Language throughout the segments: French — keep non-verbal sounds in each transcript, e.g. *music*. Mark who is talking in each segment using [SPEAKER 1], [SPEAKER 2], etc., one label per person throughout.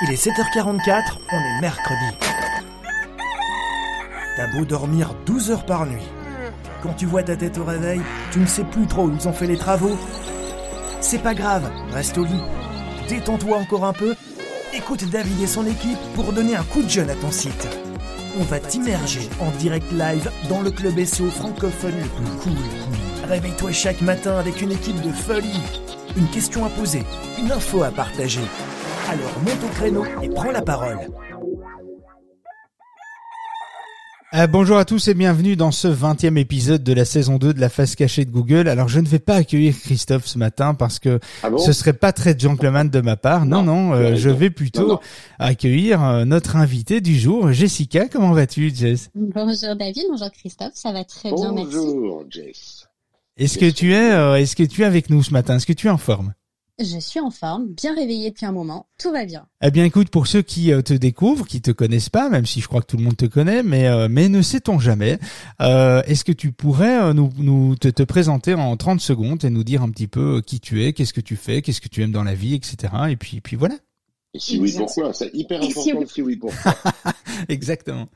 [SPEAKER 1] Il est 7h44, on est mercredi. T'as beau dormir 12 heures par nuit. Quand tu vois ta tête au réveil, tu ne sais plus trop où ils ont fait les travaux. C'est pas grave, reste au lit. Détends-toi encore un peu. Écoute David et son équipe pour donner un coup de jeune à ton site. On va t'immerger en direct live dans le club SEO francophone le plus cool. Réveille-toi chaque matin avec une équipe de folie. Une question à poser, une info à partager. Alors monte au créneau et prends la parole.
[SPEAKER 2] Euh, bonjour à tous et bienvenue dans ce 20e épisode de la saison 2 de la face cachée de Google. Alors je ne vais pas accueillir Christophe ce matin parce que
[SPEAKER 3] Ah bon
[SPEAKER 2] ce serait pas très gentleman de ma part. Non, non,
[SPEAKER 3] Non,
[SPEAKER 2] euh, je vais plutôt
[SPEAKER 3] Non, non.
[SPEAKER 2] accueillir euh, notre invité du jour, Jessica. Comment vas-tu, Jess?
[SPEAKER 4] Bonjour David, bonjour Christophe, ça va très bien, merci.
[SPEAKER 3] Bonjour, Jess.
[SPEAKER 2] Est-ce que tu es, euh, est-ce que tu es avec nous ce matin? Est-ce que tu es en forme?
[SPEAKER 4] Je suis en forme, bien réveillée depuis un moment, tout va bien.
[SPEAKER 2] Eh bien, écoute, pour ceux qui euh, te découvrent, qui te connaissent pas, même si je crois que tout le monde te connaît, mais euh, mais ne sait-on jamais, euh, est-ce que tu pourrais euh, nous nous te, te présenter en 30 secondes et nous dire un petit peu qui tu es, qu'est-ce que tu fais, qu'est-ce que tu aimes dans la vie, etc. Et puis puis voilà.
[SPEAKER 3] Et si oui, pourquoi? C'est hyper
[SPEAKER 4] si
[SPEAKER 3] important
[SPEAKER 4] oui.
[SPEAKER 3] si oui, pourquoi? *laughs*
[SPEAKER 2] Exactement.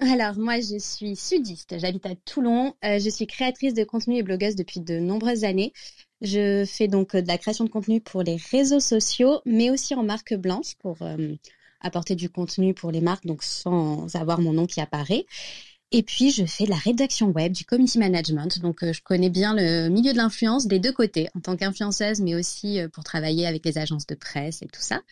[SPEAKER 4] Alors moi je suis sudiste, j'habite à Toulon, Euh, je suis créatrice de contenu et blogueuse depuis de nombreuses années. Je fais donc euh, de la création de contenu pour les réseaux sociaux, mais aussi en marque blanche pour euh, apporter du contenu pour les marques, donc sans avoir mon nom qui apparaît. Et puis je fais de la rédaction web, du community management, donc euh, je connais bien le milieu de l'influence des deux côtés, en tant qu'influenceuse, mais aussi pour travailler avec les agences de presse et tout ça.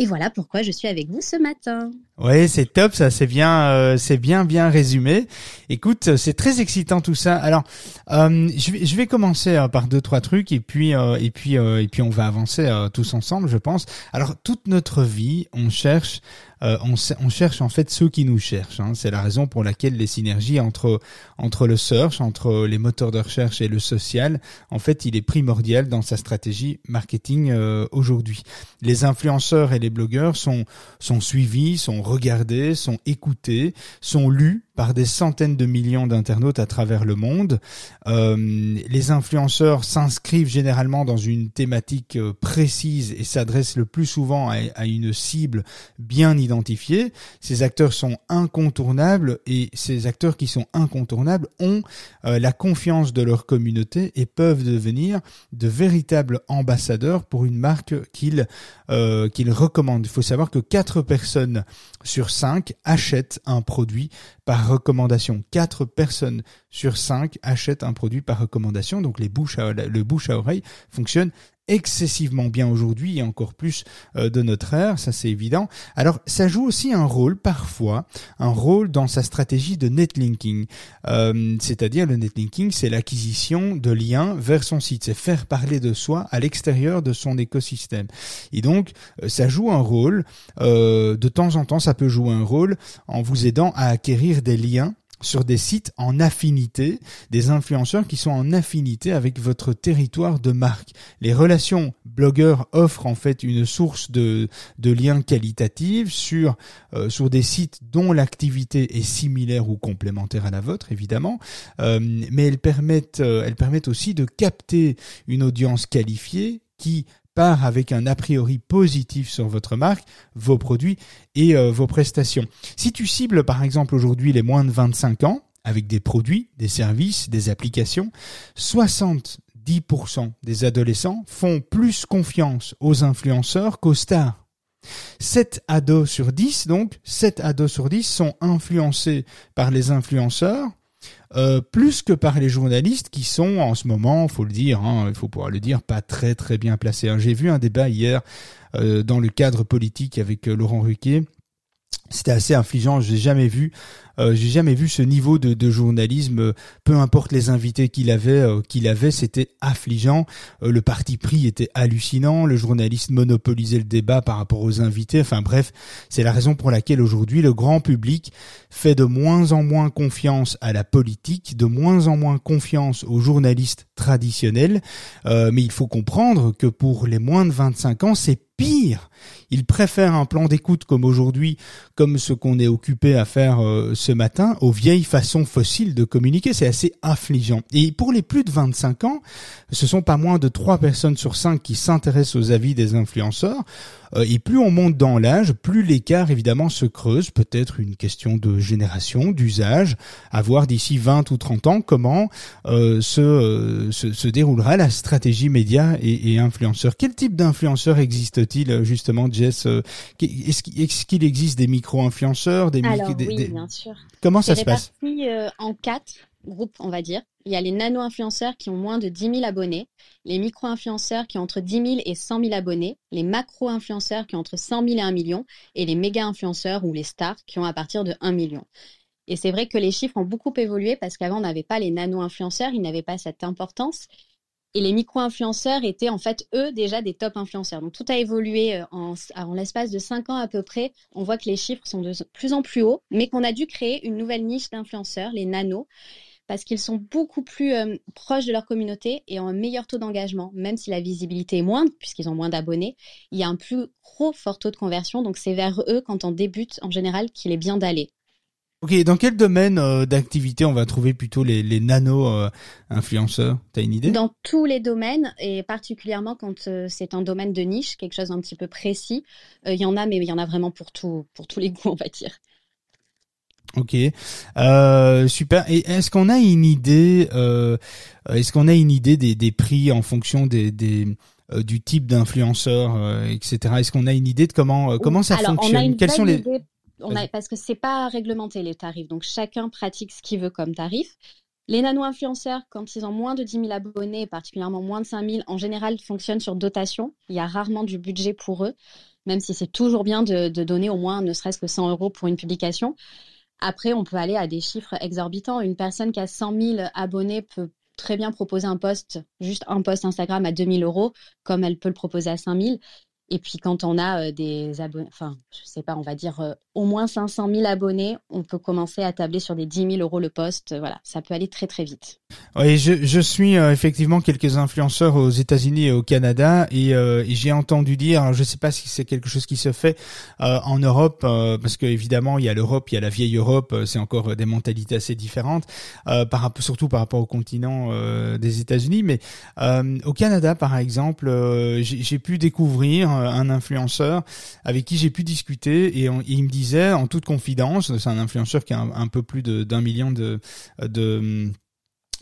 [SPEAKER 4] Et voilà pourquoi je suis avec vous ce matin.
[SPEAKER 2] Ouais, c'est top, ça, c'est bien, euh, c'est bien, bien résumé. Écoute, euh, c'est très excitant tout ça. Alors, euh, je vais, je vais commencer euh, par deux, trois trucs et puis, euh, et puis, et puis, on va avancer tous ensemble, je pense. Alors, toute notre vie, on cherche, euh, on, on cherche en fait ceux qui nous cherchent. hein. C'est la raison pour laquelle les synergies entre entre le search, entre les moteurs de recherche et le social, en fait, il est primordial dans sa stratégie marketing euh, aujourd'hui. Les influenceurs et les blogueurs sont sont suivis, sont regardés, sont écoutés, sont lus par des centaines de millions d'internautes à travers le monde. Euh, les influenceurs s'inscrivent généralement dans une thématique euh, précise et s'adressent le plus souvent à, une cible bien identifiée. Ces acteurs sont incontournables et ces acteurs qui sont incontournables ont euh, la confiance de leur communauté et peuvent devenir de véritables ambassadeurs pour une marque qu'ils qu'ils recommandent. Il faut savoir que 4 personnes sur 5 achètent un produit par recommandation. 4 personnes sur 5 achètent un produit par recommandation. Donc les bouches à, le bouche à oreille fonctionne excessivement bien aujourd'hui et encore plus euh, de notre ère, ça c'est évident. Alors ça joue aussi un rôle parfois, un rôle dans sa stratégie de netlinking. Euh, C'est-à-dire le netlinking, c'est l'acquisition de liens vers son site, c'est faire parler de soi à l'extérieur de son écosystème. Et donc euh, ça joue un rôle, euh, de temps en temps ça peut jouer un rôle en vous aidant à acquérir des liens sur des sites en affinité, des influenceurs qui sont en affinité avec votre territoire de marque. Les relations blogueurs offrent en fait une source de, de liens qualitatifs sur, euh, sur des sites dont l'activité est similaire ou complémentaire à la vôtre, évidemment, Euh, mais elles permettent, euh, elles permettent aussi de capter une audience qualifiée qui avec un a priori positif sur votre marque, vos produits et euh, vos prestations. Si tu cibles par exemple aujourd'hui les moins de 25 ans, avec des produits, des services, des applications, 70% des adolescents font plus confiance aux influenceurs qu'aux stars. 7 ados sur 10, donc 7 ados sur 10 sont influencés par les influenceurs, euh, plus que par les journalistes qui sont en ce moment, faut le dire, hein, il faut pouvoir le dire, pas très très bien placés. hein. J'ai vu un débat hier euh, dans le cadre politique avec euh, Laurent Ruquier. C'était assez affligeant. J'ai jamais vu, euh, j'ai jamais vu ce niveau de, de journalisme. euh, Peu importe les invités qu'il avait, euh, qu'il avait, c'était affligeant. Le parti pris était hallucinant. Le journaliste monopolisait le débat par rapport aux invités. Enfin bref, c'est la raison pour laquelle aujourd'hui le grand public fait de moins en moins confiance à la politique, de moins en moins confiance aux journalistes traditionnels. Mais il faut comprendre que pour les moins de 25 ans, c'est Pire, ils préfèrent un plan d'écoute comme aujourd'hui, comme ce qu'on est occupé à faire euh, ce matin, aux vieilles façons fossiles de communiquer. C'est assez affligeant. Et pour les plus de 25 ans, ce sont pas moins de 3 personnes sur 5 qui s'intéressent aux avis des influenceurs. Euh, et plus on monte dans l'âge, plus l'écart évidemment se creuse. Peut-être une question de génération, d'usage, à voir d'ici 20 ou 30 ans comment euh, se, se, déroulera la stratégie média et, et influenceurs. Quel type d'influenceurs existe-t-il justement, Jess? Est-ce qu'il existe des micro-influenceurs des,
[SPEAKER 4] Alors, oui, bien sûr.
[SPEAKER 2] Comment ça se passe?
[SPEAKER 4] euh, en quatre groupes, on va dire. Il y a les nano-influenceurs qui ont moins de 10 000 abonnés, les micro-influenceurs qui ont entre 10 000 et 100 000 abonnés, les macro-influenceurs qui ont entre 100 000 et 1 million, et les méga-influenceurs ou les stars qui ont à partir de 1 million. Et c'est vrai que les chiffres ont beaucoup évolué parce qu'avant, on n'avait pas les nano-influenceurs, ils n'avaient pas cette importance. Et les micro-influenceurs étaient en fait, eux, déjà des top influenceurs. Donc tout a évolué euh, en, l'espace de 5 ans à peu près. On voit que les chiffres sont de plus en plus hauts, mais qu'on a dû créer une nouvelle niche d'influenceurs, les nanos, parce qu'ils sont beaucoup plus euh, proches de leur communauté et ont un meilleur taux d'engagement, même si la visibilité est moindre, puisqu'ils ont moins d'abonnés. Il y a un plus gros fort taux de conversion, donc c'est vers eux, quand on débute en général, qu'il est bien d'aller.
[SPEAKER 2] Ok, dans quel domaine euh, d'activité on va trouver plutôt les, les nano-influenceurs euh, T'as une idée?
[SPEAKER 4] Dans tous les domaines, et particulièrement quand euh, c'est un domaine de niche, quelque chose d'un petit peu précis, il y en a, mais il y en a vraiment pour tout, pour tous les *laughs* goûts, on va dire.
[SPEAKER 2] Ok, super. Et est-ce qu'on a une idée Est-ce qu'on a une idée des, des prix en fonction des, des du type d'influenceur, etc. Est-ce qu'on a une idée de comment comment ça fonctionne?
[SPEAKER 4] Quels sont les parce que c'est pas réglementé les tarifs, donc chacun pratique ce qu'il veut comme tarif. Les nano-influenceurs, quand ils ont moins de 10 000 abonnés, particulièrement moins de 5 000, en général, fonctionnent sur dotation. Il y a rarement du budget pour eux, même si c'est toujours bien de, donner au moins ne serait-ce que 100 euros pour une publication. Après, on peut aller à des chiffres exorbitants. Une personne qui a 100 000 abonnés peut très bien proposer un post, juste un post Instagram à 2000 euros, comme elle peut le proposer à 5000. Et puis quand on a euh, des abonnés, enfin, je sais pas, on va dire euh, au moins 500 000 abonnés, on peut commencer à tabler sur des 10 000 euros le poste. Voilà, ça peut aller très très vite.
[SPEAKER 2] Oui, je, suis euh, effectivement quelques influenceurs aux États-Unis et au Canada et, j'ai entendu dire, je sais pas si c'est quelque chose qui se fait en Europe, parce que évidemment il y a l'Europe, il y a la vieille Europe, c'est encore des mentalités assez différentes, surtout par rapport au continent des États-Unis, mais au Canada par exemple, j'ai pu découvrir euh, un influenceur avec qui j'ai pu discuter et, il me disait en toute confidence, c'est un influenceur qui a un, peu plus d'un million de, de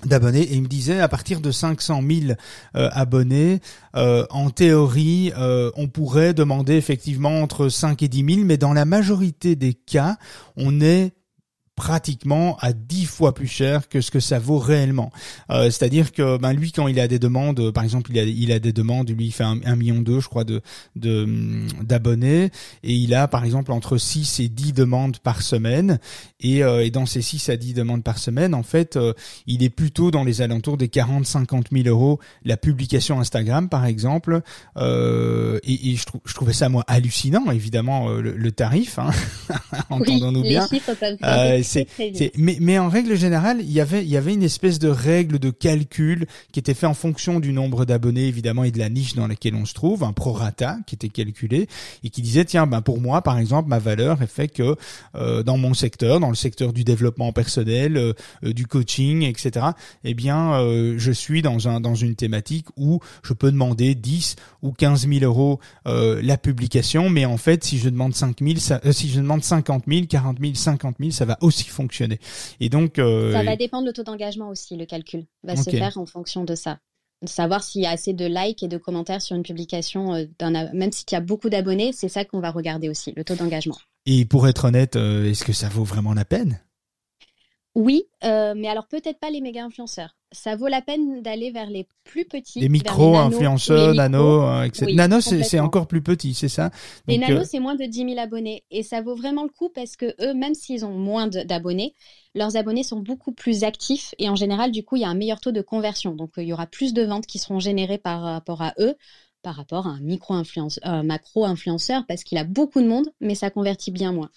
[SPEAKER 2] d'abonnés et il me disait à partir de 500 000 euh, abonnés euh, en théorie on pourrait demander effectivement entre 5 et 10 000 mais dans la majorité des cas on est pratiquement à dix fois plus cher que ce que ça vaut réellement. Euh, C'est-à-dire que ben lui quand il a des demandes, euh, par exemple il a il a des demandes, lui il fait un, million deux je crois de de d'abonnés et il a par exemple entre 6 et 10 demandes par semaine et, euh, et dans ces 6 à 10 demandes par semaine en fait euh, il est plutôt dans les alentours des 40 50 000 euros la publication Instagram par exemple euh, et, et je, je trouvais ça moi hallucinant évidemment euh, le, tarif hein, *laughs* entendons-nous bien c'est, mais, mais en règle générale, il y avait, il y avait une espèce de règle de calcul qui était fait en fonction du nombre d'abonnés évidemment et de la niche dans laquelle on se trouve, un prorata qui était calculé et qui disait tiens ben pour moi par exemple ma valeur est fait que euh, dans mon secteur, dans le secteur du développement personnel, euh, euh, du coaching, etc. Eh bien je suis dans un dans une thématique où je peux demander 10 ou 15 000 euros la publication, mais en fait si je demande 5 000, si je demande 50 000, 40 000, 50 000, ça va aussi fonctionner. Et donc
[SPEAKER 4] euh, ça va dépendre de taux d'engagement aussi. Le calcul va se faire en fonction de ça. De savoir s'il y a assez de likes et de commentaires sur une publication, euh, même s'il y a beaucoup d'abonnés, c'est ça qu'on va regarder aussi, le taux d'engagement.
[SPEAKER 2] Et pour être honnête, euh, est-ce que ça vaut vraiment la peine?
[SPEAKER 4] Oui, euh, mais alors peut-être pas les méga influenceurs. Ça vaut la peine d'aller vers les plus petits.
[SPEAKER 2] Les micro-influenceurs, nano, euh, etc. nano, c'est encore plus petit, c'est ça?
[SPEAKER 4] Les nano, euh, c'est moins de 10 000 abonnés. Et ça vaut vraiment le coup parce que eux, même s'ils ont moins d'abonnés, leurs abonnés sont beaucoup plus actifs. Et en général, du coup, il y a un meilleur taux de conversion. Donc, il y aura plus de ventes qui seront générées par rapport à eux par rapport à un micro-influenceur, macro-influenceur parce qu'il a beaucoup de monde, mais ça convertit bien moins.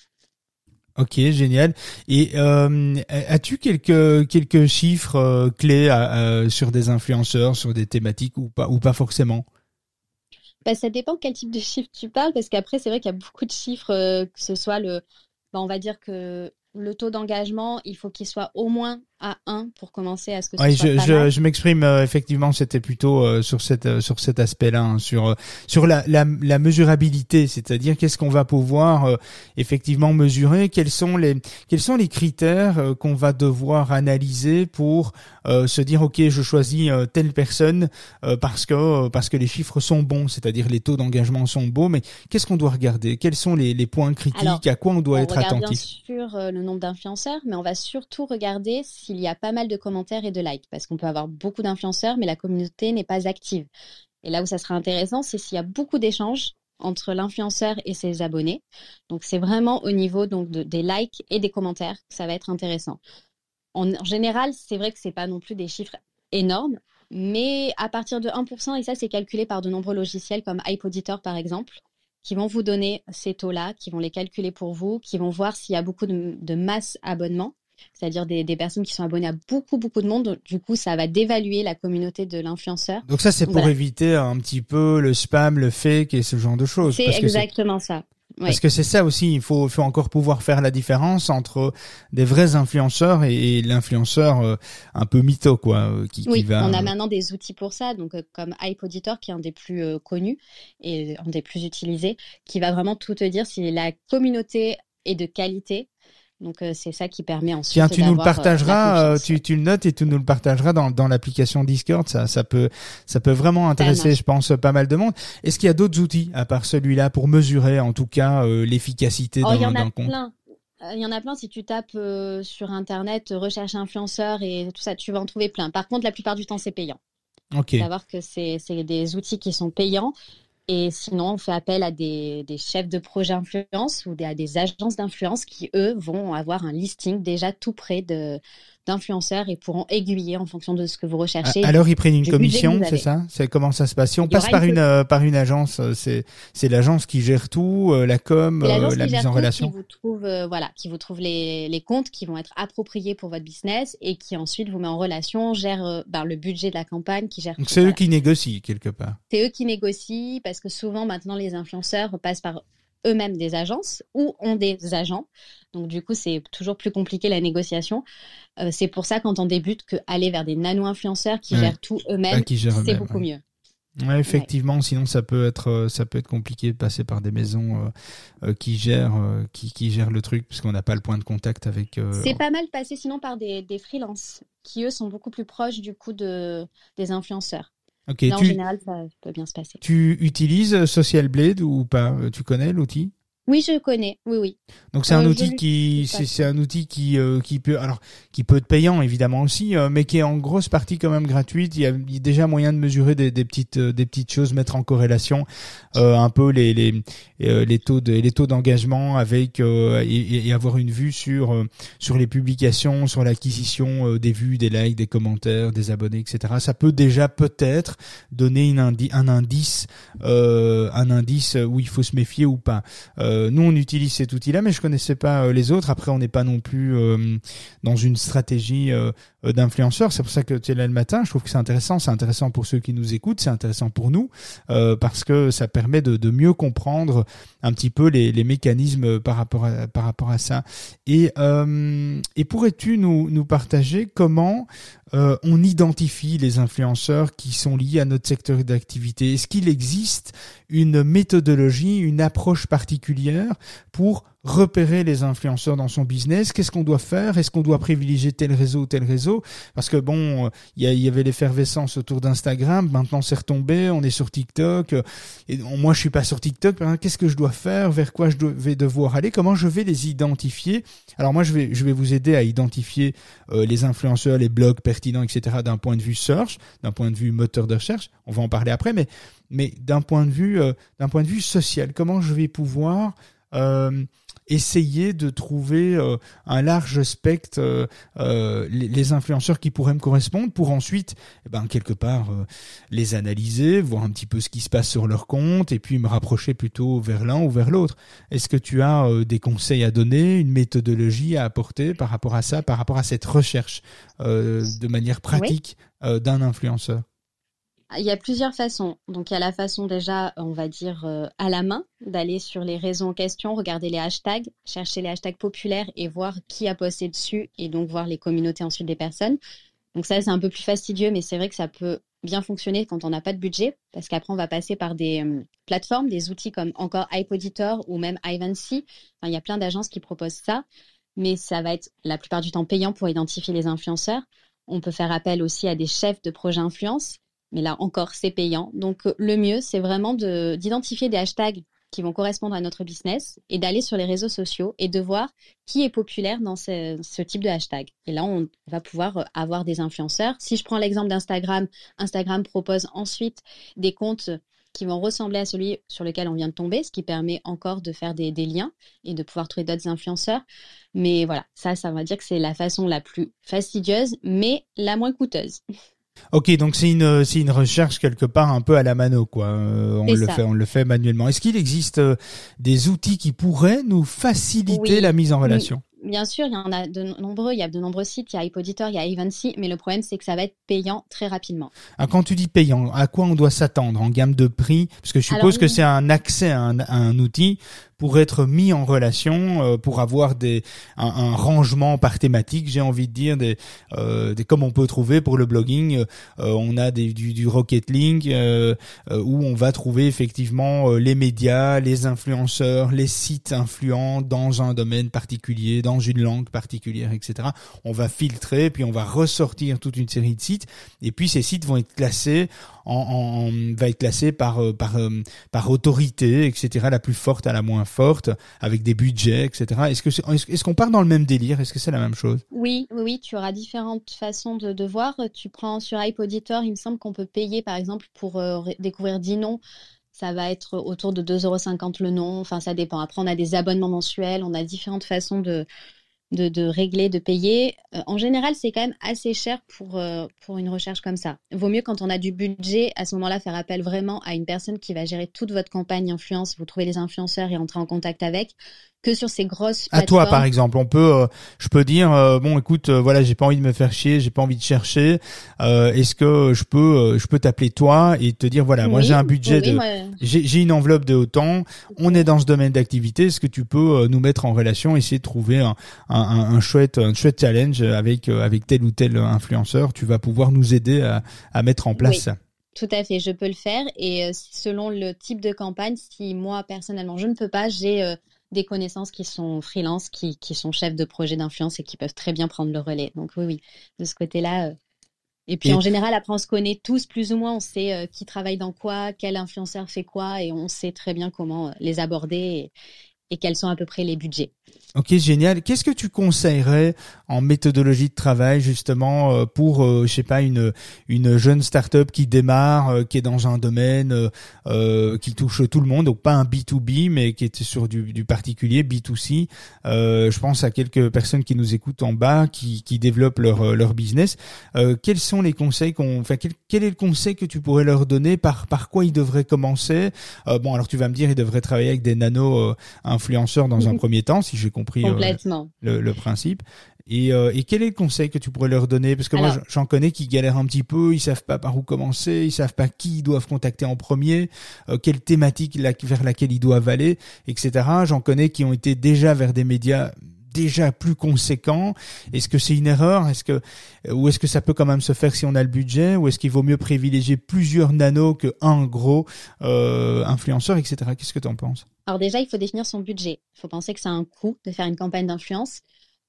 [SPEAKER 2] Ok, génial. Et euh, as-tu quelques quelques chiffres euh, clés sur des influenceurs, sur des thématiques ou pas ou pas forcément?
[SPEAKER 4] Bah, ça dépend quel type de chiffre tu parles, parce qu'après, c'est vrai qu'il y a beaucoup de chiffres, euh, que ce soit le, bah, on va dire que le taux d'engagement, il faut qu'il soit au moins à 1 pour commencer à ce que ce
[SPEAKER 2] Oui,
[SPEAKER 4] soit
[SPEAKER 2] je,
[SPEAKER 4] pas
[SPEAKER 2] je,
[SPEAKER 4] mal.
[SPEAKER 2] je m'exprime euh, effectivement, c'était plutôt euh, sur cette euh, sur cet aspect-là, hein, sur euh, sur la, la, la mesurabilité, c'est-à-dire qu'est-ce qu'on va pouvoir euh, effectivement mesurer, quels sont les quels sont les critères euh, qu'on va devoir analyser pour euh, se dire ok, je choisis euh, telle personne euh, parce que euh, parce que les chiffres sont bons, c'est-à-dire les taux d'engagement sont beaux, mais qu'est-ce qu'on doit regarder? Quels sont les, les points critiques?
[SPEAKER 4] Alors,
[SPEAKER 2] À quoi on doit
[SPEAKER 4] on
[SPEAKER 2] être
[SPEAKER 4] regarde
[SPEAKER 2] attentif?
[SPEAKER 4] bien sûr euh, le nombre d'influenceurs, mais on va surtout regarder s'il y a pas mal de commentaires et de likes, parce qu'on peut avoir beaucoup d'influenceurs, mais la communauté n'est pas active. Et là où ça sera intéressant, c'est s'il y a beaucoup d'échanges entre l'influenceur et ses abonnés. Donc c'est vraiment au niveau donc de- des likes et des commentaires que ça va être intéressant. En, général, c'est vrai que c'est pas non plus des chiffres énormes, mais à partir de 1%, et ça c'est calculé par de nombreux logiciels comme Hype Auditor par exemple, qui vont vous donner ces taux-là, qui vont les calculer pour vous, qui vont voir s'il y a beaucoup de, de masse abonnement, c'est-à-dire des, des personnes qui sont abonnées à beaucoup, beaucoup de monde. Du coup, ça va dévaluer la communauté de l'influenceur.
[SPEAKER 2] Donc ça, c'est pour
[SPEAKER 4] Voilà.
[SPEAKER 2] éviter un petit peu le spam, le fake et ce genre de choses.
[SPEAKER 4] C'est exactement ça. Oui.
[SPEAKER 2] Parce que c'est ça aussi, il faut, faut encore pouvoir faire la différence entre des vrais influenceurs et, et l'influenceur euh, un peu mytho, quoi, euh, qui, qui
[SPEAKER 4] Oui,
[SPEAKER 2] va.
[SPEAKER 4] on a maintenant des outils pour ça, donc euh, comme Hype Auditor, qui est un des plus euh, connus et un des plus utilisés, qui va vraiment tout te dire si la communauté est de qualité. Donc euh, c'est ça qui permet ensuite.
[SPEAKER 2] Tiens, tu nous le
[SPEAKER 4] euh,
[SPEAKER 2] partageras, euh, tu, tu le notes et tu nous le partageras dans, dans l'application Discord. Ça, ça peut, ça peut vraiment intéresser, je pense, pas mal de monde. Est-ce qu'il y a d'autres outils à part celui-là pour mesurer, en tout cas, euh, l'efficacité
[SPEAKER 4] Oh, il y
[SPEAKER 2] d'un
[SPEAKER 4] en
[SPEAKER 2] d'un
[SPEAKER 4] a
[SPEAKER 2] compte?
[SPEAKER 4] plein. Il y en a plein. Si tu tapes sur Internet, recherche influenceur et tout ça, tu vas en trouver plein. Par contre, la plupart du temps, c'est payant.
[SPEAKER 2] Ok.
[SPEAKER 4] Savoir que c'est des outils qui sont payants. Et sinon, on fait appel à des, chefs de projet influence ou à des agences d'influence qui, eux, vont avoir un listing déjà tout près de d'influenceurs et pourront aiguiller en fonction de ce que vous recherchez.
[SPEAKER 2] Alors ils prennent une commission, c'est ça? C'est comment ça se passe? Si on passe par
[SPEAKER 4] une
[SPEAKER 2] une euh, par une agence, euh, c'est c'est l'agence qui gère tout, euh, la com, euh, la mise en relation?
[SPEAKER 4] Qui vous trouve, voilà, qui vous trouve les, les comptes qui vont être appropriés pour votre business et qui ensuite vous met en relation, gère ben, le budget de la campagne, qui gère
[SPEAKER 2] Donc c'est eux
[SPEAKER 4] voilà.
[SPEAKER 2] qui négocient quelque part.
[SPEAKER 4] C'est eux qui négocient parce que souvent maintenant les influenceurs passent par eux-mêmes des agences ou ont des agents. Donc du coup, c'est toujours plus compliqué la négociation. Euh, c'est pour ça quand on débute que aller vers des nano-influenceurs qui
[SPEAKER 2] Ouais.
[SPEAKER 4] gèrent tout eux-mêmes, c'est beaucoup
[SPEAKER 2] ouais.
[SPEAKER 4] mieux.
[SPEAKER 2] Ouais, effectivement, sinon ça peut être euh, ça peut être compliqué de passer par des maisons euh, qui gèrent euh, qui qui gèrent le truc parce qu'on n'a pas le point de contact avec. euh,
[SPEAKER 4] C'est pas mal passé sinon par des, des freelances qui eux sont beaucoup plus proches du coup de des influenceurs.
[SPEAKER 2] Ok,
[SPEAKER 4] en
[SPEAKER 2] tu
[SPEAKER 4] général, ça peut bien se passer.
[SPEAKER 2] tu utilises Social Blade ou pas? Euh, Tu connais l'outil?
[SPEAKER 4] Oui, je connais. Oui, oui.
[SPEAKER 2] Donc c'est un
[SPEAKER 4] Euh,
[SPEAKER 2] outil qui c'est un outil qui euh, qui peut alors qui peut être payant évidemment aussi euh, mais qui est en grosse partie quand même gratuite il y a, il y a déjà moyen de mesurer des, des petites des petites choses mettre en corrélation un peu les les les taux de les taux d'engagement avec et, et avoir une vue sur sur les publications sur l'acquisition des vues des likes des commentaires des abonnés etc ça peut déjà peut-être donner une indi- un indice un indice où il faut se méfier ou pas euh, nous, on utilise cet outil-là, mais je connaissais pas euh, les autres. Après, on n'est pas non plus euh, dans une stratégie euh, euh, d'influenceur. C'est pour ça que tu es là le matin. Je trouve que c'est intéressant. C'est intéressant pour ceux qui nous écoutent. C'est intéressant pour nous euh, parce que ça permet de, mieux comprendre un petit peu les, mécanismes par rapport à, ça. Et, euh, pourrais-tu nous, partager comment euh, on identifie les influenceurs qui sont liés à notre secteur d'activité? Est-ce qu'il existe une méthodologie, une approche particulière pour repérer les influenceurs dans son business. Qu'est-ce qu'on doit faire? Est-ce qu'on doit privilégier tel réseau ou tel réseau? Parce que bon, il y, avait l'effervescence autour d'Instagram, maintenant c'est retombé, on est sur TikTok. Et moi, je suis pas sur TikTok. exemple, Qu'est-ce que je dois faire? Vers quoi je vais devoir aller? Comment je vais les identifier? Alors moi, je vais, vous aider à identifier euh, les influenceurs, les blogs pertinents, etc. d'un point de vue search, d'un point de vue moteur de recherche. On va en parler après, mais mais d'un point de vue euh, d'un point de vue social, comment je vais pouvoir euh, essayer de trouver euh, un large spectre euh, euh, les, les influenceurs qui pourraient me correspondre pour ensuite eh ben quelque part euh, les analyser voir un petit peu ce qui se passe sur leur compte et puis me rapprocher plutôt vers l'un ou vers l'autre. Est-ce que tu as euh, des conseils à donner une méthodologie à apporter par rapport à ça par rapport à cette recherche euh, de manière pratique euh, d'un influenceur?
[SPEAKER 4] Il y a plusieurs façons. Donc, il y a la façon déjà, on va dire, euh, à la main, d'aller sur les réseaux en question, regarder les hashtags, chercher les hashtags populaires et voir qui a posté dessus et donc voir les communautés ensuite des personnes. Donc ça, c'est un peu plus fastidieux, mais c'est vrai que ça peut bien fonctionner quand on n'a pas de budget, parce qu'après, on va passer par des euh, plateformes, des outils comme encore iPoditor ou même Ivancy. Enfin, il y a plein d'agences qui proposent ça, mais ça va être la plupart du temps payant pour identifier les influenceurs. On peut faire appel aussi à des chefs de projet influence mais là encore, c'est payant. Donc euh, le mieux, c'est vraiment d'identifier des hashtags qui vont correspondre à notre business et d'aller sur les réseaux sociaux et de voir qui est populaire dans ce, type de hashtag. Et là, on va pouvoir euh, avoir des influenceurs. Si je prends l'exemple d'Instagram, Instagram propose ensuite des comptes qui vont ressembler à celui sur lequel on vient de tomber, ce qui permet encore de faire des, des liens et de pouvoir trouver d'autres influenceurs. Mais voilà, ça, ça va dire que c'est la façon la plus fastidieuse, mais la moins coûteuse.
[SPEAKER 2] Ok, donc c'est une c'est une recherche quelque part un peu à la mano quoi. Euh, on le fait on le fait manuellement. Est-ce qu'il existe euh, des outils qui pourraient nous faciliter
[SPEAKER 4] oui.
[SPEAKER 2] la mise en relation?
[SPEAKER 4] Bien sûr, il y en a de nombreux, il y a de nombreux sites, il y a iPoditor, il y a Evency, mais le problème c'est que ça va être payant très rapidement.
[SPEAKER 2] Ah, quand tu dis payant, à quoi on doit s'attendre en gamme de prix? Parce que je suppose Alors, que c'est un accès à un, à un outil pour être mis en relation, euh, pour avoir des un, un, rangement par thématique, j'ai envie de dire des, euh, des comme on peut trouver pour le blogging, euh, on a des, du, du Rocket Link euh, euh, où on va trouver effectivement les médias, les influenceurs, les sites influents dans un domaine particulier, dans une langue particulière, etc. On va filtrer, puis on va ressortir toute une série de sites, et puis ces sites vont être classés en, en va être classé par par par autorité, etc. La plus forte à la moins forte, avec des budgets, etc. Est-ce que est, est-ce qu'on part dans le même délire? Est-ce que c'est la même chose?
[SPEAKER 4] Oui, oui, tu auras différentes façons de, voir. Tu prends sur iPoditor, il me semble qu'on peut payer, par exemple, pour euh, découvrir 10 noms. Ça va être autour de 2,50€ le nom. Enfin, ça dépend. Après, on a des abonnements mensuels. On a différentes façons de, de, de, régler, de payer. Euh, en général, c'est quand même assez cher pour, euh, pour une recherche comme ça. Vaut mieux quand on a du budget, à ce moment-là, faire appel vraiment à une personne qui va gérer toute votre campagne influence, vous trouvez les influenceurs et entrer en contact avec, que sur ces grosses
[SPEAKER 2] plateformes. À toi, par exemple, on peut, euh, je peux dire, euh, bon, écoute, euh, voilà, j'ai pas envie de me faire chier, j'ai pas envie de chercher. Est-ce que je peux, je peux t'appeler toi et te dire, voilà, oui, moi j'ai un budget oui, de, moi... j'ai une enveloppe de autant, on est dans ce domaine d'activité, est-ce que tu peux nous mettre en relation, essayer de trouver un, un, un chouette, un chouette challenge avec avec tel ou tel influenceur, tu vas pouvoir nous aider à, à mettre en place. Ça.
[SPEAKER 4] Tout à fait, je peux le faire. Et selon le type de campagne, si moi personnellement je ne peux pas, j'ai des connaissances qui sont freelance, qui, qui sont chefs de projet d'influence et qui peuvent très bien prendre le relais. Donc oui, oui, de ce côté-là. Euh... Et puis et... en général, après, on se connaît tous plus ou moins, on sait euh, qui travaille dans quoi, quel influenceur fait quoi, et on sait très bien comment les aborder et quels sont à peu près les budgets.
[SPEAKER 2] Ok, génial. Qu'est-ce que tu conseillerais en méthodologie de travail justement euh, pour, euh, je sais pas, une une jeune start-up qui démarre, euh, qui est dans un domaine euh, qui touche tout le monde, donc pas un B2B, mais qui est sur du, du particulier B2C. Euh, je pense à quelques personnes qui nous écoutent en bas, qui, qui développent leur leur business. quels sont les conseils qu'on, enfin, quel, quel, est le conseil que tu pourrais leur donner? Par par quoi ils devraient commencer? Bon, alors tu vas me dire, ils devraient travailler avec des nano influenceurs dans un premier temps, si j'ai compris
[SPEAKER 4] euh,
[SPEAKER 2] le, le, principe. Et, euh, et, quel est le conseil que tu pourrais leur donner? Parce que Alors, moi, j'en connais qui galèrent un petit peu, ils savent pas par où commencer, ils savent pas qui ils doivent contacter en premier, euh, quelle thématique la, vers laquelle ils doivent aller, etc. J'en connais qui ont été déjà vers des médias déjà plus conséquents. Est-ce que c'est une erreur? Est-ce que ou est-ce que ça peut quand même se faire si on a le budget? Ou est-ce qu'il vaut mieux privilégier plusieurs nanos que un gros euh, influenceur, etc. Qu'est-ce que tu en penses?
[SPEAKER 4] Alors déjà, il faut définir son budget. Il faut penser que c'est un coût de faire une campagne d'influence.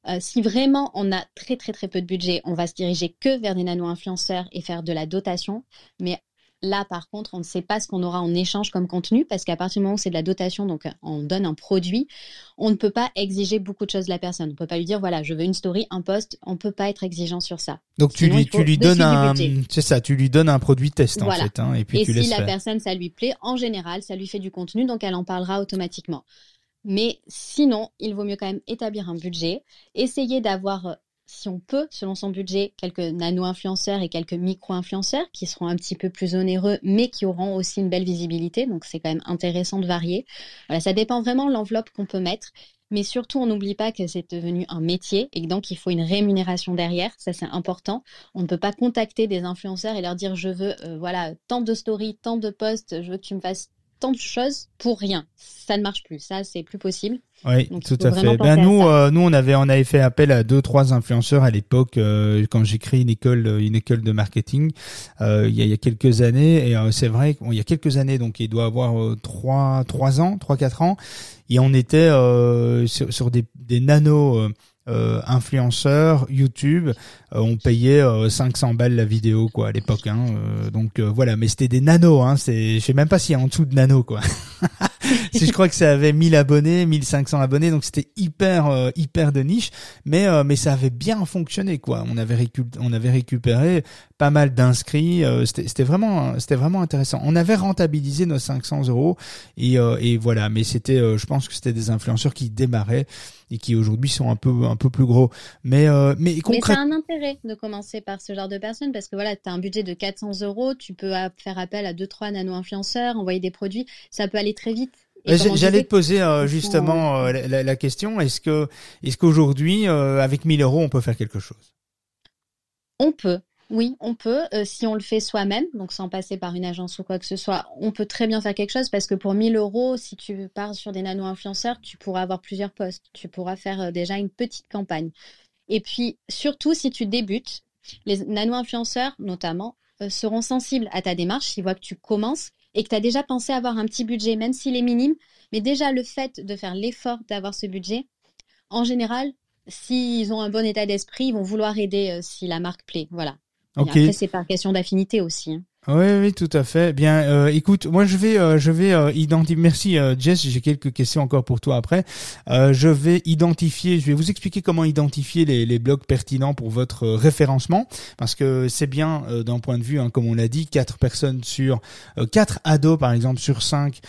[SPEAKER 4] Euh, si vraiment on a très très très peu de budget, on va se diriger que vers des nano-influenceurs et faire de la dotation. Mais Là, par contre, on ne sait pas ce qu'on aura en échange comme contenu parce qu'à partir du moment où c'est de la dotation, donc on donne un produit, on ne peut pas exiger beaucoup de choses de la personne. On ne peut pas lui dire, voilà, je veux une story, un post. On ne peut pas être exigeant sur ça.
[SPEAKER 2] Donc tu lui, tu lui donnes un, c'est ça, tu lui donnes un produit test
[SPEAKER 4] voilà.
[SPEAKER 2] en fait, hein, et puis
[SPEAKER 4] et
[SPEAKER 2] tu
[SPEAKER 4] si la
[SPEAKER 2] faire.
[SPEAKER 4] personne ça lui plaît, en général, ça lui fait du contenu, donc elle en parlera automatiquement. Mais sinon, il vaut mieux quand même établir un budget, essayer d'avoir si on peut, selon son budget, quelques nano-influenceurs et quelques micro-influenceurs qui seront un petit peu plus onéreux, mais qui auront aussi une belle visibilité. Donc, c'est quand même intéressant de varier. Voilà, ça dépend vraiment de l'enveloppe qu'on peut mettre. Mais surtout, on n'oublie pas que c'est devenu un métier et donc il faut une rémunération derrière. Ça, c'est important. On ne peut pas contacter des influenceurs et leur dire je veux, euh, voilà, tant de stories, tant de posts, je veux que tu me fasses tant de choses pour rien. Ça ne marche plus. Ça, c'est plus possible.
[SPEAKER 2] Oui,
[SPEAKER 4] Donc,
[SPEAKER 2] tout à fait. Ben nous, euh, nous on avait on avait fait appel à deux trois influenceurs à l'époque euh, quand j'ai créé une école euh, une école de marketing euh, il y a, il y a quelques années et euh, c'est vrai qu'il y a quelques années donc il doit avoir euh, trois trois ans trois quatre ans et on était euh, sur, sur des des nano euh, influenceurs YouTube, euh, on payait euh, 500 balles la vidéo quoi à l'époque. Hein, euh, donc euh, voilà, mais c'était des nanos. Hein, c'est, je sais même pas s'il y a en dessous de nano quoi. *laughs* si je crois que ça avait 1000 abonnés, 1500 abonnés, donc c'était hyper euh, hyper de niche, mais euh, mais ça avait bien fonctionné quoi. On avait récup- on avait récupéré pas mal d'inscrits, euh, c'était vraiment c'était vraiment intéressant. On avait rentabilisé nos 500 euros et euh, et voilà, mais c'était euh, je pense que c'était des influenceurs qui démarraient et qui aujourd'hui sont un peu un peu plus gros. Mais euh, mais
[SPEAKER 4] Mais c'est
[SPEAKER 2] concrètement
[SPEAKER 4] un intérêt de commencer par ce genre de personnes parce que voilà, tu as un budget de 400 euros, tu peux faire appel à deux trois nano-influenceurs, envoyer des produits, ça peut aller très vite. On
[SPEAKER 2] J'allais te poser euh, justement euh, la, question est-ce que est-ce qu'aujourd'hui euh, avec 1000 euros on peut faire quelque chose?
[SPEAKER 4] On peut, oui, on peut. euh, si on le fait soi-même, donc sans passer par une agence ou quoi que ce soit, on peut très bien faire quelque chose parce que pour 1000 euros, si tu pars sur des nano-influenceurs, tu pourras avoir plusieurs postes. Tu pourras faire euh, déjà une petite campagne. Et puis, surtout, si tu débutes, les nano-influenceurs, notamment, euh, seront sensibles à ta démarche. Ils voient que tu commences et que tu as déjà pensé avoir un petit budget, même s'il est minime. Mais déjà, le fait de faire l'effort d'avoir ce budget, en général, s'ils ont un bon état d'esprit, ils vont vouloir aider euh, si la marque plaît. Voilà. Et après, c'est par question d'affinité aussi. hein.
[SPEAKER 2] Oui, oui, tout à fait. Bien, euh, écoute, moi je vais, euh, je vais euh, identifier. Merci euh, Jess, j'ai quelques questions encore pour toi après. Euh, je vais identifier, je vais vous expliquer comment identifier les, les blogs pertinents pour votre euh, référencement, parce que c'est bien d'un point de vue, hein, comme on l'a dit, quatre personnes sur quatre ados par exemple sur cinq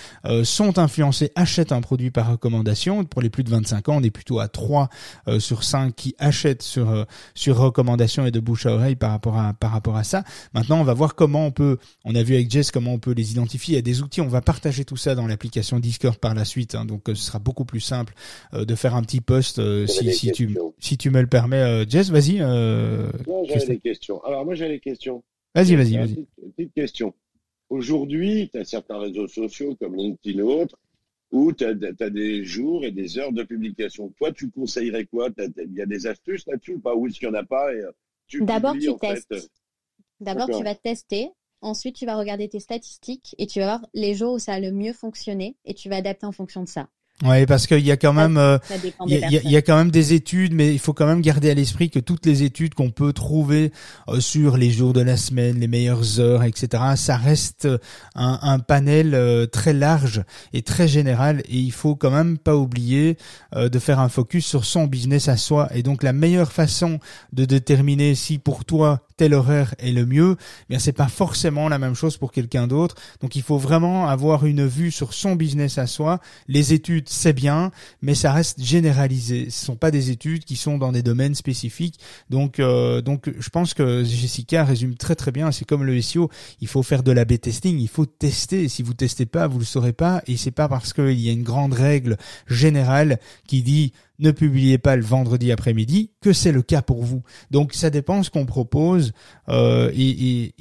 [SPEAKER 2] sont influencés, achètent un produit par recommandation. Pour les plus de 25 ans, on est plutôt à 3 euh, sur 5 qui achètent sur sur recommandation et de bouche à oreille par rapport à par rapport à ça. Maintenant, on va voir comment on peut, on a vu avec Jess comment on peut les identifier. Il y a des outils, on va partager tout ça dans l'application Discord par la suite. hein. donc, euh, ce sera beaucoup plus simple euh, de faire un petit post euh, si, tu
[SPEAKER 3] questions.
[SPEAKER 2] si tu me le permets, euh, Jess. Vas-y, euh,
[SPEAKER 3] Non, j'avais des questions. Alors, moi, j'avais des questions.
[SPEAKER 2] vas-y, vas-y, vas-y.
[SPEAKER 3] petite, question. Aujourd'hui, tu as certains réseaux sociaux comme LinkedIn ou autres où tu as, des jours et des heures de publication. Toi, tu conseillerais quoi? Il y a des astuces là-dessus ou pas? Ou est-ce qu'il n'y en a pas et, tu
[SPEAKER 4] D'abord, tu testes. D'abord, tu vas tester. Ensuite, tu vas regarder tes statistiques et tu vas voir les jours où ça a le mieux fonctionné et tu vas adapter en fonction de ça.
[SPEAKER 2] Ouais, parce qu'il y a quand même euh, Il y,
[SPEAKER 4] des
[SPEAKER 2] a, il y a-
[SPEAKER 4] personnes.
[SPEAKER 2] il y a quand même des études, mais il faut quand même garder à l'esprit que toutes les études qu'on peut trouver euh, sur les jours de la semaine, les meilleures heures, etc., ça reste un, un panel euh, très large et très général. Et il faut quand même pas oublier de faire un focus sur son business à soi. Et donc la meilleure façon de déterminer si pour toi tel horaire est le mieux, eh bien c'est pas forcément la même chose pour quelqu'un d'autre. Donc il faut vraiment avoir une vue sur son business à soi. Les études c'est bien, mais ça reste généralisé. Ce sont pas des études qui sont dans des domaines spécifiques. Donc, euh, donc, je pense que Jessica résume très très bien. C'est comme le SEO. Il faut faire de l'A/B testing. Il faut tester. Si vous testez pas, vous le saurez pas. Et c'est pas parce qu'il y a une grande règle générale qui dit ne publiez pas le vendredi après-midi que c'est le cas pour vous. Donc ça dépend ce qu'on propose euh, et,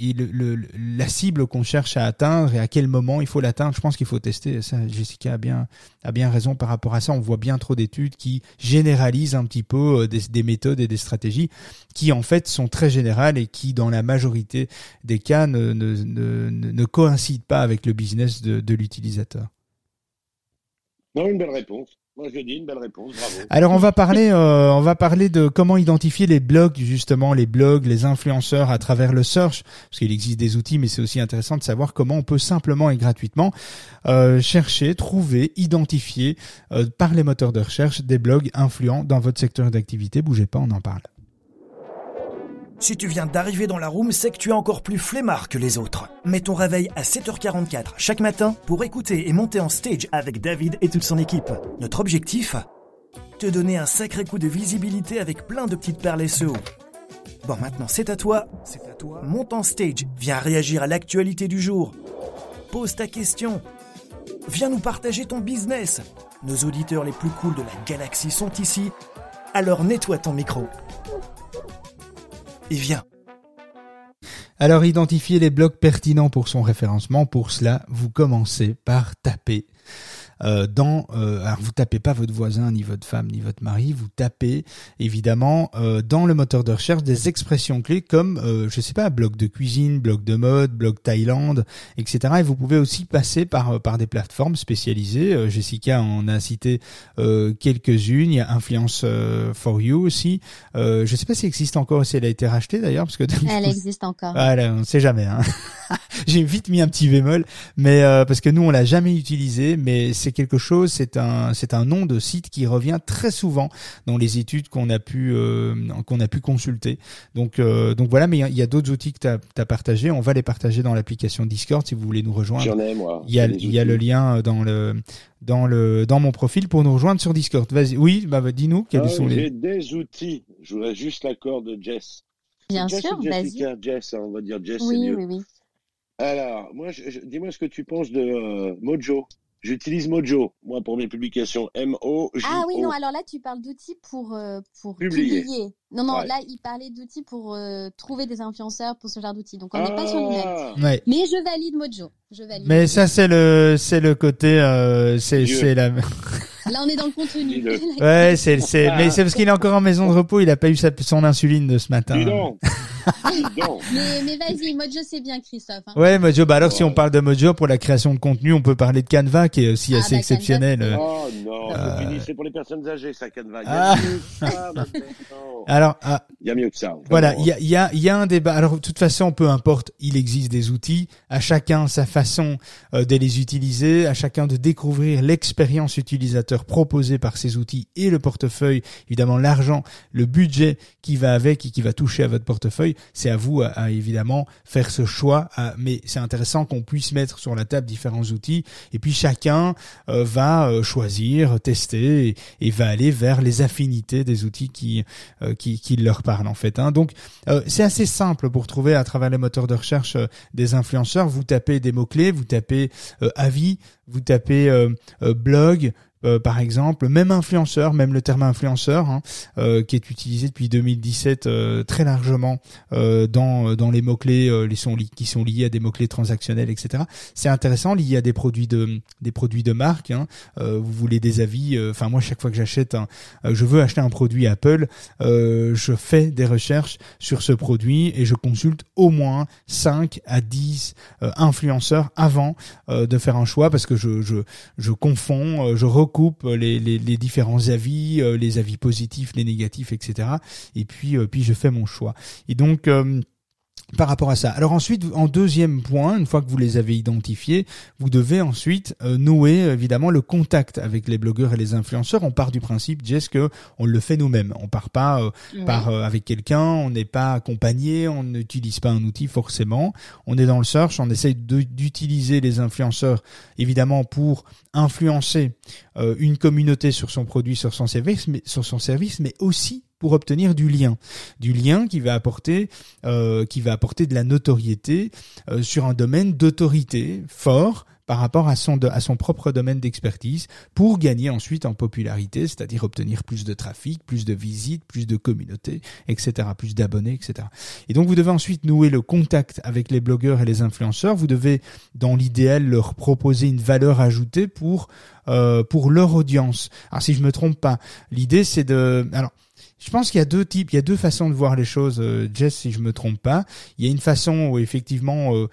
[SPEAKER 2] la cible qu'on cherche à atteindre et à quel moment il faut l'atteindre. Je pense qu'il faut tester. Ça, Jessica a bien a bien raison par rapport à ça. On voit bien trop d'études qui généralisent un petit peu euh, des, des méthodes et des stratégies qui en fait sont très générales et qui dans la majorité des cas ne, ne, ne, ne- ne coïncident pas avec le business de, de l'utilisateur.
[SPEAKER 3] Non, une belle réponse.
[SPEAKER 2] Alors on va parler, euh, on va parler de comment identifier les blogs justement, les blogs, les influenceurs à travers le search, parce qu'il existe des outils, mais c'est aussi intéressant de savoir comment on peut simplement et gratuitement euh, chercher, trouver, identifier euh, par les moteurs de recherche des blogs influents dans votre secteur d'activité. Bougez pas, on en parle.
[SPEAKER 1] Si tu viens d'arriver dans la room, c'est que tu es encore plus flemmard que les autres. Mets ton réveil à 7h44 chaque matin pour écouter et monter en stage avec David et toute son équipe. Notre objectif? Te donner un sacré coup de visibilité avec plein de petites perles SEO. Bon, maintenant c'est à toi. C'est à toi. Monte en stage, viens réagir à l'actualité du jour. Pose ta question. Viens nous partager ton business. Nos auditeurs les plus cools de la galaxie sont ici. Alors nettoie ton micro. Et viens.
[SPEAKER 2] Alors identifiez les blocs pertinents pour son référencement. Pour cela, vous commencez par taper euh, dans euh, alors vous tapez pas votre voisin ni votre femme ni votre mari, vous tapez évidemment euh, dans le moteur de recherche des expressions clés comme euh, je sais pas blog de cuisine, blog de mode, blog Thaïlande, etc. Et vous pouvez aussi passer par euh, par des plateformes spécialisées. Euh, Jessica en a cité quelques-unes. Il y a Influence for You aussi. je sais pas si existe encore, si elle a été rachetée d'ailleurs parce que
[SPEAKER 4] elle existe encore.
[SPEAKER 2] Voilà, on sait jamais. Hein. *laughs* J'ai vite mis un petit bémol, mais parce que nous on l'a jamais utilisé, mais c'est quelque chose, c'est un c'est un nom de site qui revient très souvent dans les études qu'on a pu euh, qu'on a pu consulter. Donc euh, donc voilà, mais il y a, d'autres outils que tu as, as partagé, on va les partager dans l'application Discord si vous voulez nous rejoindre.
[SPEAKER 3] J'en ai moi.
[SPEAKER 2] Il y a il y a le lien dans le dans le dans mon profil pour nous rejoindre sur Discord. Vas-y. Oui, bah, bah dis-nous quels
[SPEAKER 3] ah,
[SPEAKER 2] sont les
[SPEAKER 3] J'ai des outils. Je voudrais juste l'accord de Jess.
[SPEAKER 4] Bien
[SPEAKER 3] Jess
[SPEAKER 4] sûr, vas-y.
[SPEAKER 3] Jess, hein, on va dire Jess, c'est
[SPEAKER 4] Oui,
[SPEAKER 3] mieux.
[SPEAKER 4] oui, oui.
[SPEAKER 3] Alors, moi, dis-moi ce que tu penses de euh, Mojo. J'utilise Mojo, moi, pour mes publications. M-O-J-O.
[SPEAKER 4] Ah oui, non, alors là, tu parles d'outils pour, euh, pour
[SPEAKER 3] Publier.
[SPEAKER 4] publier. Non, non,
[SPEAKER 3] Ouais.
[SPEAKER 4] là, il parlait d'outils pour euh, trouver des influenceurs pour ce genre d'outils. Donc, on n'est pas sur le même.
[SPEAKER 3] Ah,
[SPEAKER 2] Ouais.
[SPEAKER 4] Mais je valide Mojo. Je valide.
[SPEAKER 2] Mais ça c'est le c'est le côté euh, c'est c'est la *laughs*
[SPEAKER 4] Là, on est dans le contenu.
[SPEAKER 2] Ouais c'est c'est mais c'est parce qu'il est encore en maison de repos il a pas eu sa, son insuline de ce matin.
[SPEAKER 3] Dis donc. Dis *laughs* donc.
[SPEAKER 4] mais mais vas-y, Mojo, c'est bien, Christophe. hein.
[SPEAKER 2] Ouais Mojo bah alors si on parle de Mojo pour la création de contenu on peut parler de Canva qui est aussi
[SPEAKER 4] Ah,
[SPEAKER 2] assez
[SPEAKER 4] bah,
[SPEAKER 2] exceptionnel. euh.
[SPEAKER 3] Oh non,
[SPEAKER 2] Euh.
[SPEAKER 3] c'est pour les personnes âgées, ça, Canva. Il y
[SPEAKER 2] Ah.
[SPEAKER 3] a mieux que ça, *laughs* maintenant.
[SPEAKER 2] Alors ah,
[SPEAKER 3] Il y a mieux que ça.
[SPEAKER 2] Voilà, il y a, il y, a, il y a un débat. Alors, de toute façon, peu importe, il existe des outils, à chacun sa façon euh, de les utiliser, à chacun de découvrir l'expérience utilisateur proposée par ces outils et le portefeuille, évidemment l'argent, le budget qui va avec et qui va toucher à votre portefeuille. C'est à vous, à, évidemment, faire ce choix. mais c'est intéressant qu'on puisse mettre sur la table différents outils et puis chacun euh, va euh, choisir, tester et, va aller vers les affinités des outils qui euh, qui, qui leur parlent en fait. Hein. Donc c'est assez simple pour trouver à travers les moteurs de recherche des influenceurs. Vous tapez des mots clés, vous tapez avis, vous tapez blog. Euh, par exemple, même influenceur, même le terme influenceur, hein, euh, qui est utilisé depuis 2017 euh, très largement euh, dans dans les mots clés, les sont qui sont liés à des mots clés transactionnels, etc. C'est intéressant lié à des produits de des produits de marque. Hein. Euh, vous voulez des avis. euh, Enfin moi, chaque fois que j'achète, un, euh, je veux acheter un produit Apple, euh, je fais des recherches sur ce produit et je consulte au moins 5 à 10 euh, influenceurs avant euh, de faire un choix parce que je, je, je confonds, euh, je recoupe les, les, les différents avis, euh, les avis positifs, les négatifs, etc. Et puis, euh, puis je fais mon choix. Et donc, euh, par rapport à ça. Alors ensuite, en deuxième point, une fois que vous les avez identifiés, vous devez ensuite euh, nouer évidemment le contact avec les blogueurs et les influenceurs. On part du principe, Jess, que on le fait nous-mêmes. On part pas euh, par euh, avec quelqu'un, on n'est pas accompagné, on n'utilise pas un outil forcément. On est dans le search, on essaye d'utiliser les influenceurs évidemment pour influencer euh, une communauté sur son produit, sur son service, mais sur son service, mais aussi pour obtenir du lien, du lien qui va apporter, euh, qui va apporter de la notoriété euh, sur un domaine d'autorité fort par rapport à son, à son propre domaine d'expertise pour gagner ensuite en popularité, c'est-à-dire obtenir plus de trafic, plus de visites, plus de communautés, etc., plus d'abonnés, etc. Et donc vous devez ensuite nouer le contact avec les blogueurs et les influenceurs. Vous devez, dans l'idéal, leur proposer une valeur ajoutée pour euh, pour leur audience. Alors si je me trompe pas, l'idée c'est de alors je pense qu'il y a deux types, il y a deux façons de voir les choses, euh, Jess, si je me trompe pas. Il y a une façon où effectivement, euh,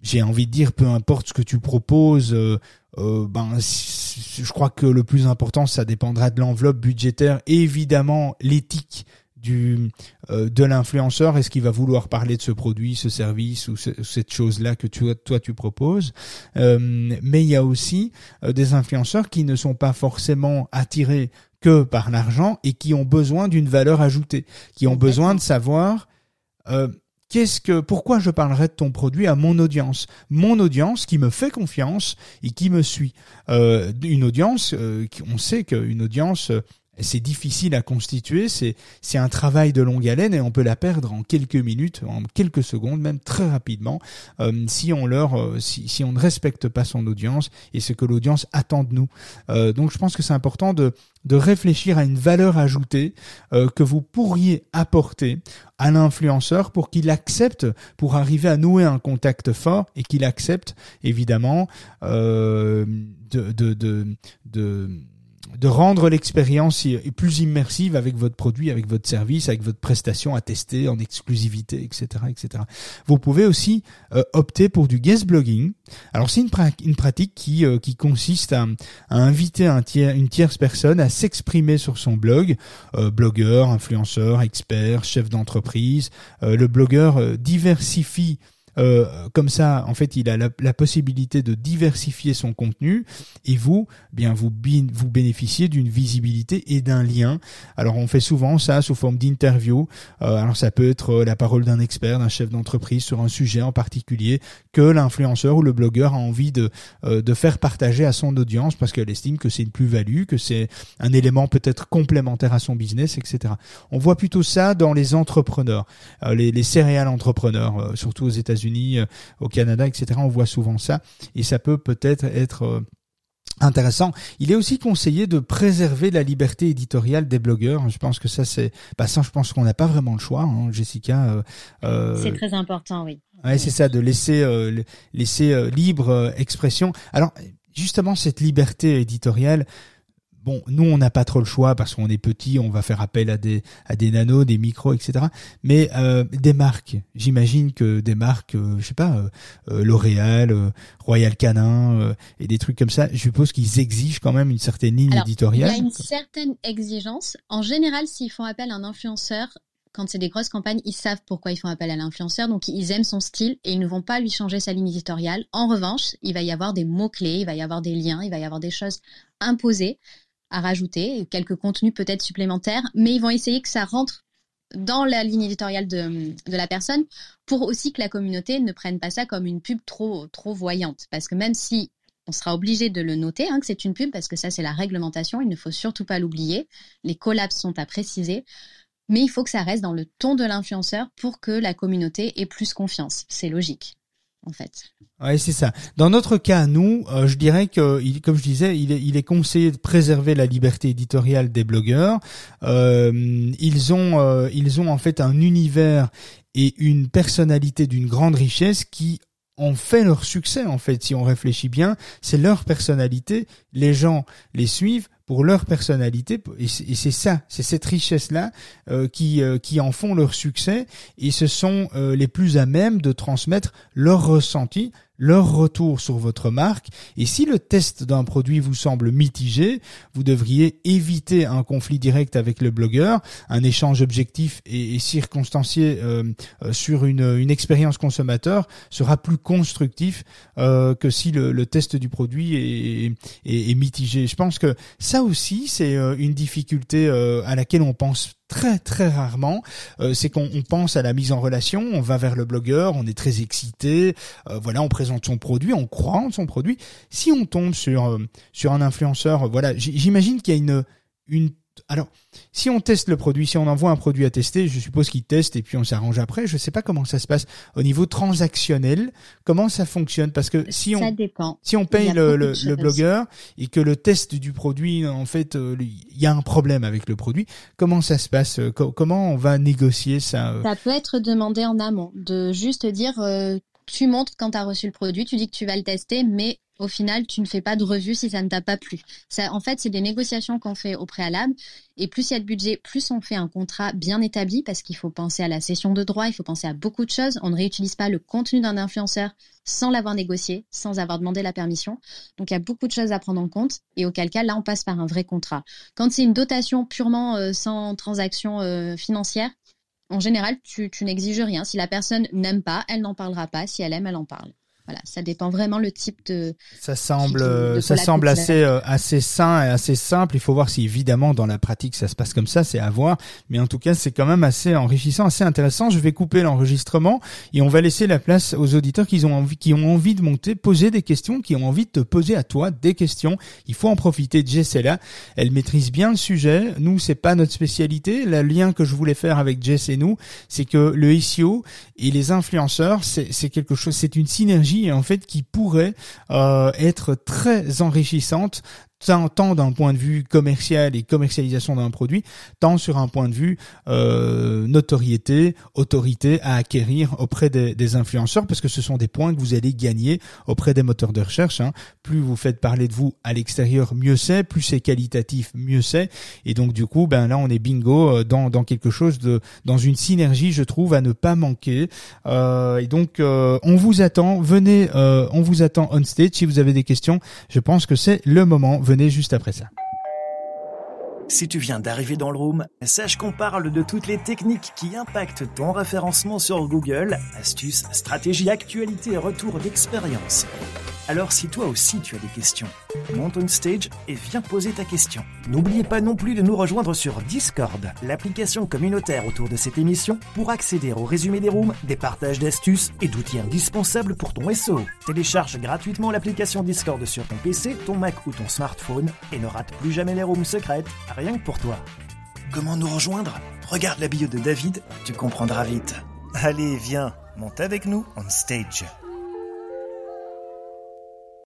[SPEAKER 2] j'ai envie de dire, peu importe ce que tu proposes, euh, ben, je crois que le plus important, ça dépendra de l'enveloppe budgétaire évidemment l'éthique du euh, de l'influenceur est-ce qu'il va vouloir parler de ce produit ce service ou ce- cette chose là que tu toi tu proposes? Euh, mais il y a aussi euh, des influenceurs qui ne sont pas forcément attirés que par l'argent et qui ont besoin d'une valeur ajoutée, qui ont besoin de savoir qu'est-ce que, pourquoi je parlerai de ton produit à mon audience, mon audience qui me fait confiance et qui me suit. Euh, une audience, euh, on sait qu'une audience c'est difficile à constituer, c'est c'est un travail de longue haleine et on peut la perdre en quelques minutes, en quelques secondes, même très rapidement, euh, si on leur euh, si, si on ne respecte pas son audience et ce que l'audience attend de nous. Euh, donc je pense que c'est important de de réfléchir à une valeur ajoutée que vous pourriez apporter à l'influenceur pour qu'il accepte, pour arriver à nouer un contact fort et qu'il accepte évidemment de, de, de, de de rendre l'expérience plus immersive avec votre produit, avec votre service, avec votre prestation à tester en exclusivité, etc., etc. Vous pouvez aussi euh, opter pour du guest blogging. Alors c'est une, pratique qui euh, qui consiste à, inviter un tiers, une tierce personne à s'exprimer sur son blog, euh, blogueur, influenceur, expert, chef d'entreprise. le blogueur diversifie euh, comme ça, en fait, il a la, possibilité de diversifier son contenu et vous, bien vous, bénéficiez d'une visibilité et d'un lien. Alors, on fait souvent ça sous forme d'interview. Euh, alors, ça peut être euh, la parole d'un expert, d'un chef d'entreprise sur un sujet en particulier que l'influenceur ou le blogueur a envie de de faire partager à son audience parce qu'elle estime que c'est une plus-value, que c'est un élément peut-être complémentaire à son business, etc. On voit plutôt ça dans les entrepreneurs, les, les céréales entrepreneurs, surtout aux États-Unis euh, au Canada, etc. On voit souvent ça et ça peut peut-être être, euh, intéressant. Il est aussi conseillé de préserver la liberté éditoriale des blogueurs. Je pense que ça c'est, bah ça je pense qu'on n'a pas vraiment le choix, hein, Jessica.
[SPEAKER 4] Euh, c'est très important, oui.
[SPEAKER 2] Ouais, c'est ça, de laisser laisser libre expression. Alors justement cette liberté éditoriale, bon, nous on n'a pas trop le choix parce qu'on est petit, on va faire appel à des à des nanos, des micros, etc. Mais euh, des marques, j'imagine que des marques, euh, je sais pas, euh, euh L'Oréal, Royal Canin et des trucs comme ça, je suppose qu'ils exigent quand même une certaine ligne éditoriale.
[SPEAKER 4] Il y a une certaine exigence. En général, s'ils font appel à un influenceur, quand c'est des grosses campagnes, ils savent pourquoi ils font appel à l'influenceur, donc ils aiment son style et ils ne vont pas lui changer sa ligne éditoriale. En revanche, il va y avoir des mots-clés, il va y avoir des liens, il va y avoir des choses imposées à rajouter, quelques contenus peut-être supplémentaires, mais ils vont essayer que ça rentre dans la ligne éditoriale de, la personne pour aussi que la communauté ne prenne pas ça comme une pub trop, trop voyante. Parce que même si on sera obligé de le noter, hein, que c'est une pub, parce que ça c'est la réglementation, il ne faut surtout pas l'oublier. Les collabs sont à préciser, mais il faut que ça reste dans le ton de l'influenceur pour que la communauté ait plus confiance. C'est logique en fait.
[SPEAKER 2] Ouais, c'est ça. Dans notre cas, nous, euh, je dirais que, comme je disais, il est, il est, conseillé de préserver la liberté éditoriale des blogueurs. Euh, ils ont, euh, ils ont en fait un univers et une personnalité d'une grande richesse qui ont fait leur succès en fait. Si on réfléchit bien, c'est leur personnalité. Les gens les suivent pour leur personnalité et c'est ça, c'est cette richesse là euh, qui euh, qui en font leur succès et ce sont euh, les plus à même de transmettre leur ressenti leur retour sur votre marque et si le test d'un produit vous semble mitigé, vous devriez éviter un conflit direct avec le blogueur, un échange objectif et, circonstancié euh, euh, sur une, une, expérience consommateur sera plus constructif euh, que si le, le, test du produit est, est, est, mitigé. Je pense que ça aussi c'est une difficulté à laquelle on pense très très rarement, euh, c'est qu'on pense à la mise en relation, on va vers le blogueur, on est très excité, euh, voilà, on présente son produit, on croit en son produit. Si on tombe sur euh, sur un influenceur, voilà, j'imagine qu'il y a une une alors, si on teste le produit, si on envoie un produit à tester, je suppose qu'il teste et puis on s'arrange après. Je ne sais pas comment ça se passe au niveau transactionnel, comment ça fonctionne? Parce que si on si on paye le, le, blogueur et que le test du produit, en fait, euh, il y a un problème avec le produit, comment ça se passe? Comment on va négocier ça
[SPEAKER 4] Ça peut être demandé en amont, de juste dire. Euh, tu montres quand tu as reçu le produit, tu dis que tu vas le tester, mais au final, tu ne fais pas de revue si ça ne t'a pas plu. Ça, en fait, c'est des négociations qu'on fait au préalable. Et plus il y a de budget, plus on fait un contrat bien établi parce qu'il faut penser à la cession de droits, il faut penser à beaucoup de choses. On ne réutilise pas le contenu d'un influenceur sans l'avoir négocié, sans avoir demandé la permission. Donc il y a beaucoup de choses à prendre en compte. Et auquel cas, là, on passe par un vrai contrat. Quand c'est une dotation purement euh, sans transaction euh, financière, en général, tu, tu n'exiges rien. Si la personne n'aime pas, elle n'en parlera pas. Si elle aime, elle en parle. Voilà, ça dépend vraiment le type de.
[SPEAKER 2] Ça semble, de ça semble assez euh, assez sain et assez simple. Il faut voir si évidemment dans la pratique ça se passe comme ça, c'est à voir. Mais en tout cas, c'est quand même assez enrichissant, assez intéressant. Je vais couper l'enregistrement et on va laisser la place aux auditeurs qui ont envie, qui ont envie de monter, poser des questions, qui ont envie de te poser à toi des questions. Il faut en profiter. Jess est là, elle maîtrise bien le sujet. Nous, c'est pas notre spécialité. Le lien que je voulais faire avec Jess et nous, c'est que le SEO et les influenceurs, c'est quelque chose, c'est une synergie en fait qui pourrait euh, être très enrichissante tant d'un point de vue commercial et commercialisation d'un produit, tant sur un point de vue euh, notoriété, autorité à acquérir auprès des, des, influenceurs, parce que ce sont des points que vous allez gagner auprès des moteurs de recherche. Hein. Plus vous faites parler de vous à l'extérieur, mieux c'est. Plus c'est qualitatif, mieux c'est. Et donc du coup, ben là, on est bingo euh, dans, dans quelque chose de, dans une synergie, je trouve, à ne pas manquer. Euh, et donc, euh, on vous attend. Venez, euh, on vous attend on stage. Si vous avez des questions, je pense que c'est le moment venez juste après ça.
[SPEAKER 1] Si tu viens d'arriver dans le room, sache qu'on parle de toutes les techniques qui impactent ton référencement sur Google, astuces, stratégies, actualités et retours d'expérience. Alors si toi aussi tu as des questions, monte on stage et viens poser ta question. N'oubliez pas non plus de nous rejoindre sur Discord, l'application communautaire autour de cette émission, pour accéder au résumé des rooms, des partages d'astuces et d'outils indispensables pour ton SEO. Télécharge gratuitement l'application Discord sur ton PC, ton Mac ou ton smartphone et ne rate plus jamais les rooms secrètes, rien que pour toi. Comment nous rejoindre? Regarde la bio de David, tu comprendras vite. Allez, viens, monte avec nous on stage.